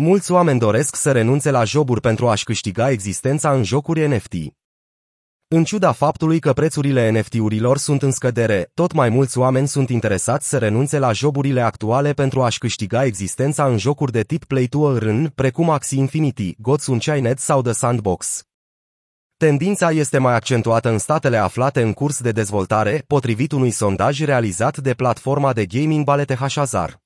Mulți oameni doresc să renunțe la joburi pentru a-și câștiga existența în jocuri NFT. În ciuda faptului că prețurile NFT-urilor sunt în scădere, tot mai mulți oameni sunt interesați să renunțe la joburile actuale pentru a-și câștiga existența în jocuri de tip Play to Earn, precum Axie Infinity, Gods Unchained sau The Sandbox. Tendința este mai accentuată în statele aflate în curs de dezvoltare, potrivit unui sondaj realizat de platforma de gaming Balete Hashazar.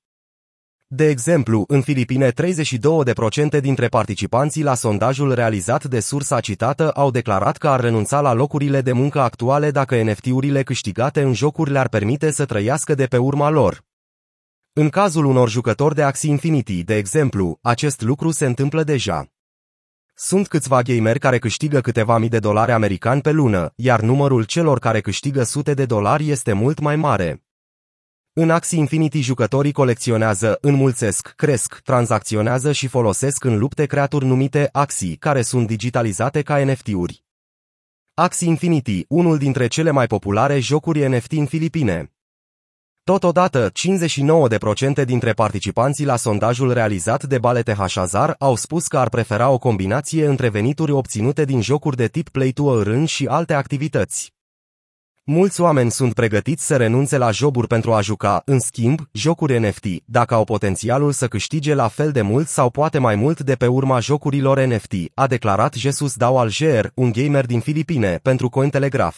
De exemplu, în Filipine 32% dintre participanții la sondajul realizat de sursa citată au declarat că ar renunța la locurile de muncă actuale dacă NFT-urile câștigate în jocuri le-ar permite să trăiască de pe urma lor. În cazul unor jucători de Axie Infinity, de exemplu, acest lucru se întâmplă deja. Sunt câțiva gameri care câștigă câteva mii de dolari americani pe lună, iar numărul celor care câștigă sute de dolari este mult mai mare. În Axie Infinity jucătorii colecționează, înmulțesc, cresc, tranzacționează și folosesc în lupte creaturi numite Axie, care sunt digitalizate ca NFT-uri. Axie Infinity, unul dintre cele mai populare jocuri NFT în Filipine. Totodată, 59% dintre participanții la sondajul realizat de Balete Hashazar au spus că ar prefera o combinație între venituri obținute din jocuri de tip Play to Earn și alte activități. Mulți oameni sunt pregătiți să renunțe la joburi pentru a juca, în schimb, jocuri NFT, dacă au potențialul să câștige la fel de mult sau poate mai mult de pe urma jocurilor NFT, a declarat Jesus Dao Alger, un gamer din Filipine, pentru Cointelegraph.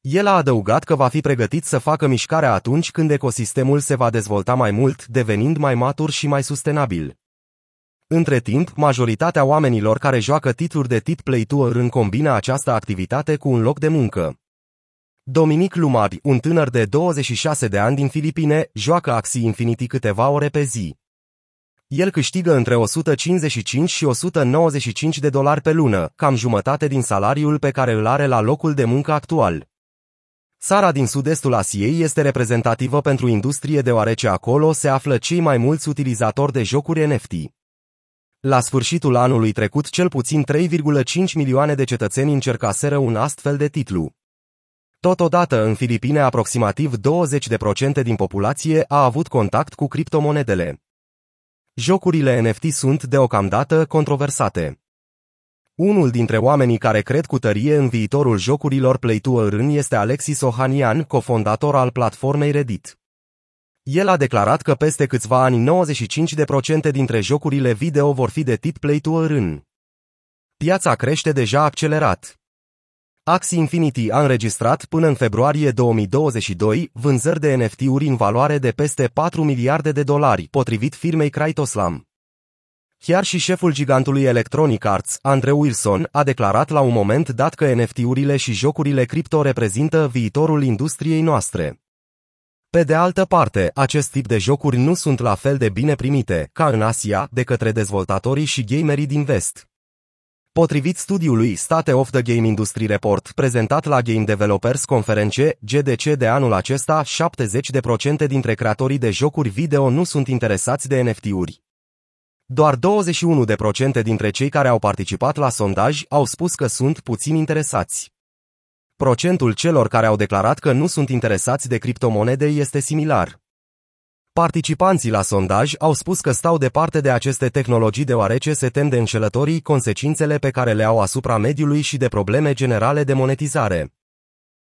El a adăugat că va fi pregătit să facă mișcarea atunci când ecosistemul se va dezvolta mai mult, devenind mai matur și mai sustenabil. Între timp, majoritatea oamenilor care joacă titluri de tip Play to Earn combină această activitate cu un loc de muncă. Dominic Lumari, un tânăr de 26 de ani din Filipine, joacă Axie Infinity câteva ore pe zi. El câștigă între 155 și 195 de dolari pe lună, cam jumătate din salariul pe care îl are la locul de muncă actual. Țara din sud-estul Asiei este reprezentativă pentru industrie deoarece acolo se află cei mai mulți utilizatori de jocuri NFT. La sfârșitul anului trecut, cel puțin 3,5 milioane de cetățeni încercaseră un astfel de titlu. Totodată, în Filipine, aproximativ 20% din populație a avut contact cu criptomonedele. Jocurile NFT sunt, deocamdată, controversate. Unul dintre oamenii care cred cu tărie în viitorul jocurilor Play to Earn este Alexis Ohanian, cofondator al platformei Reddit. El a declarat că peste câțiva ani 95% dintre jocurile video vor fi de tip Play to Earn. Piața crește deja accelerat. Axie Infinity a înregistrat până în februarie 2022 vânzări de NFT-uri în valoare de peste 4 miliarde de dolari, potrivit firmei Kraitoslam. Chiar și șeful gigantului Electronic Arts, Andrew Wilson, a declarat la un moment dat că NFT-urile și jocurile cripto reprezintă viitorul industriei noastre. Pe de altă parte, acest tip de jocuri nu sunt la fel de bine primite, ca în Asia, de către dezvoltatorii și gamerii din vest. Potrivit studiului State of the Game Industry Report prezentat la Game Developers Conference GDC de anul acesta, 70% dintre creatorii de jocuri video nu sunt interesați de NFT-uri. Doar 21% dintre cei care au participat la sondaj au spus că sunt puțin interesați. Procentul celor care au declarat că nu sunt interesați de criptomonede este similar. Participanții la sondaj au spus că stau departe de aceste tehnologii deoarece se tem de înșelătorii consecințele pe care le au asupra mediului și de probleme generale de monetizare.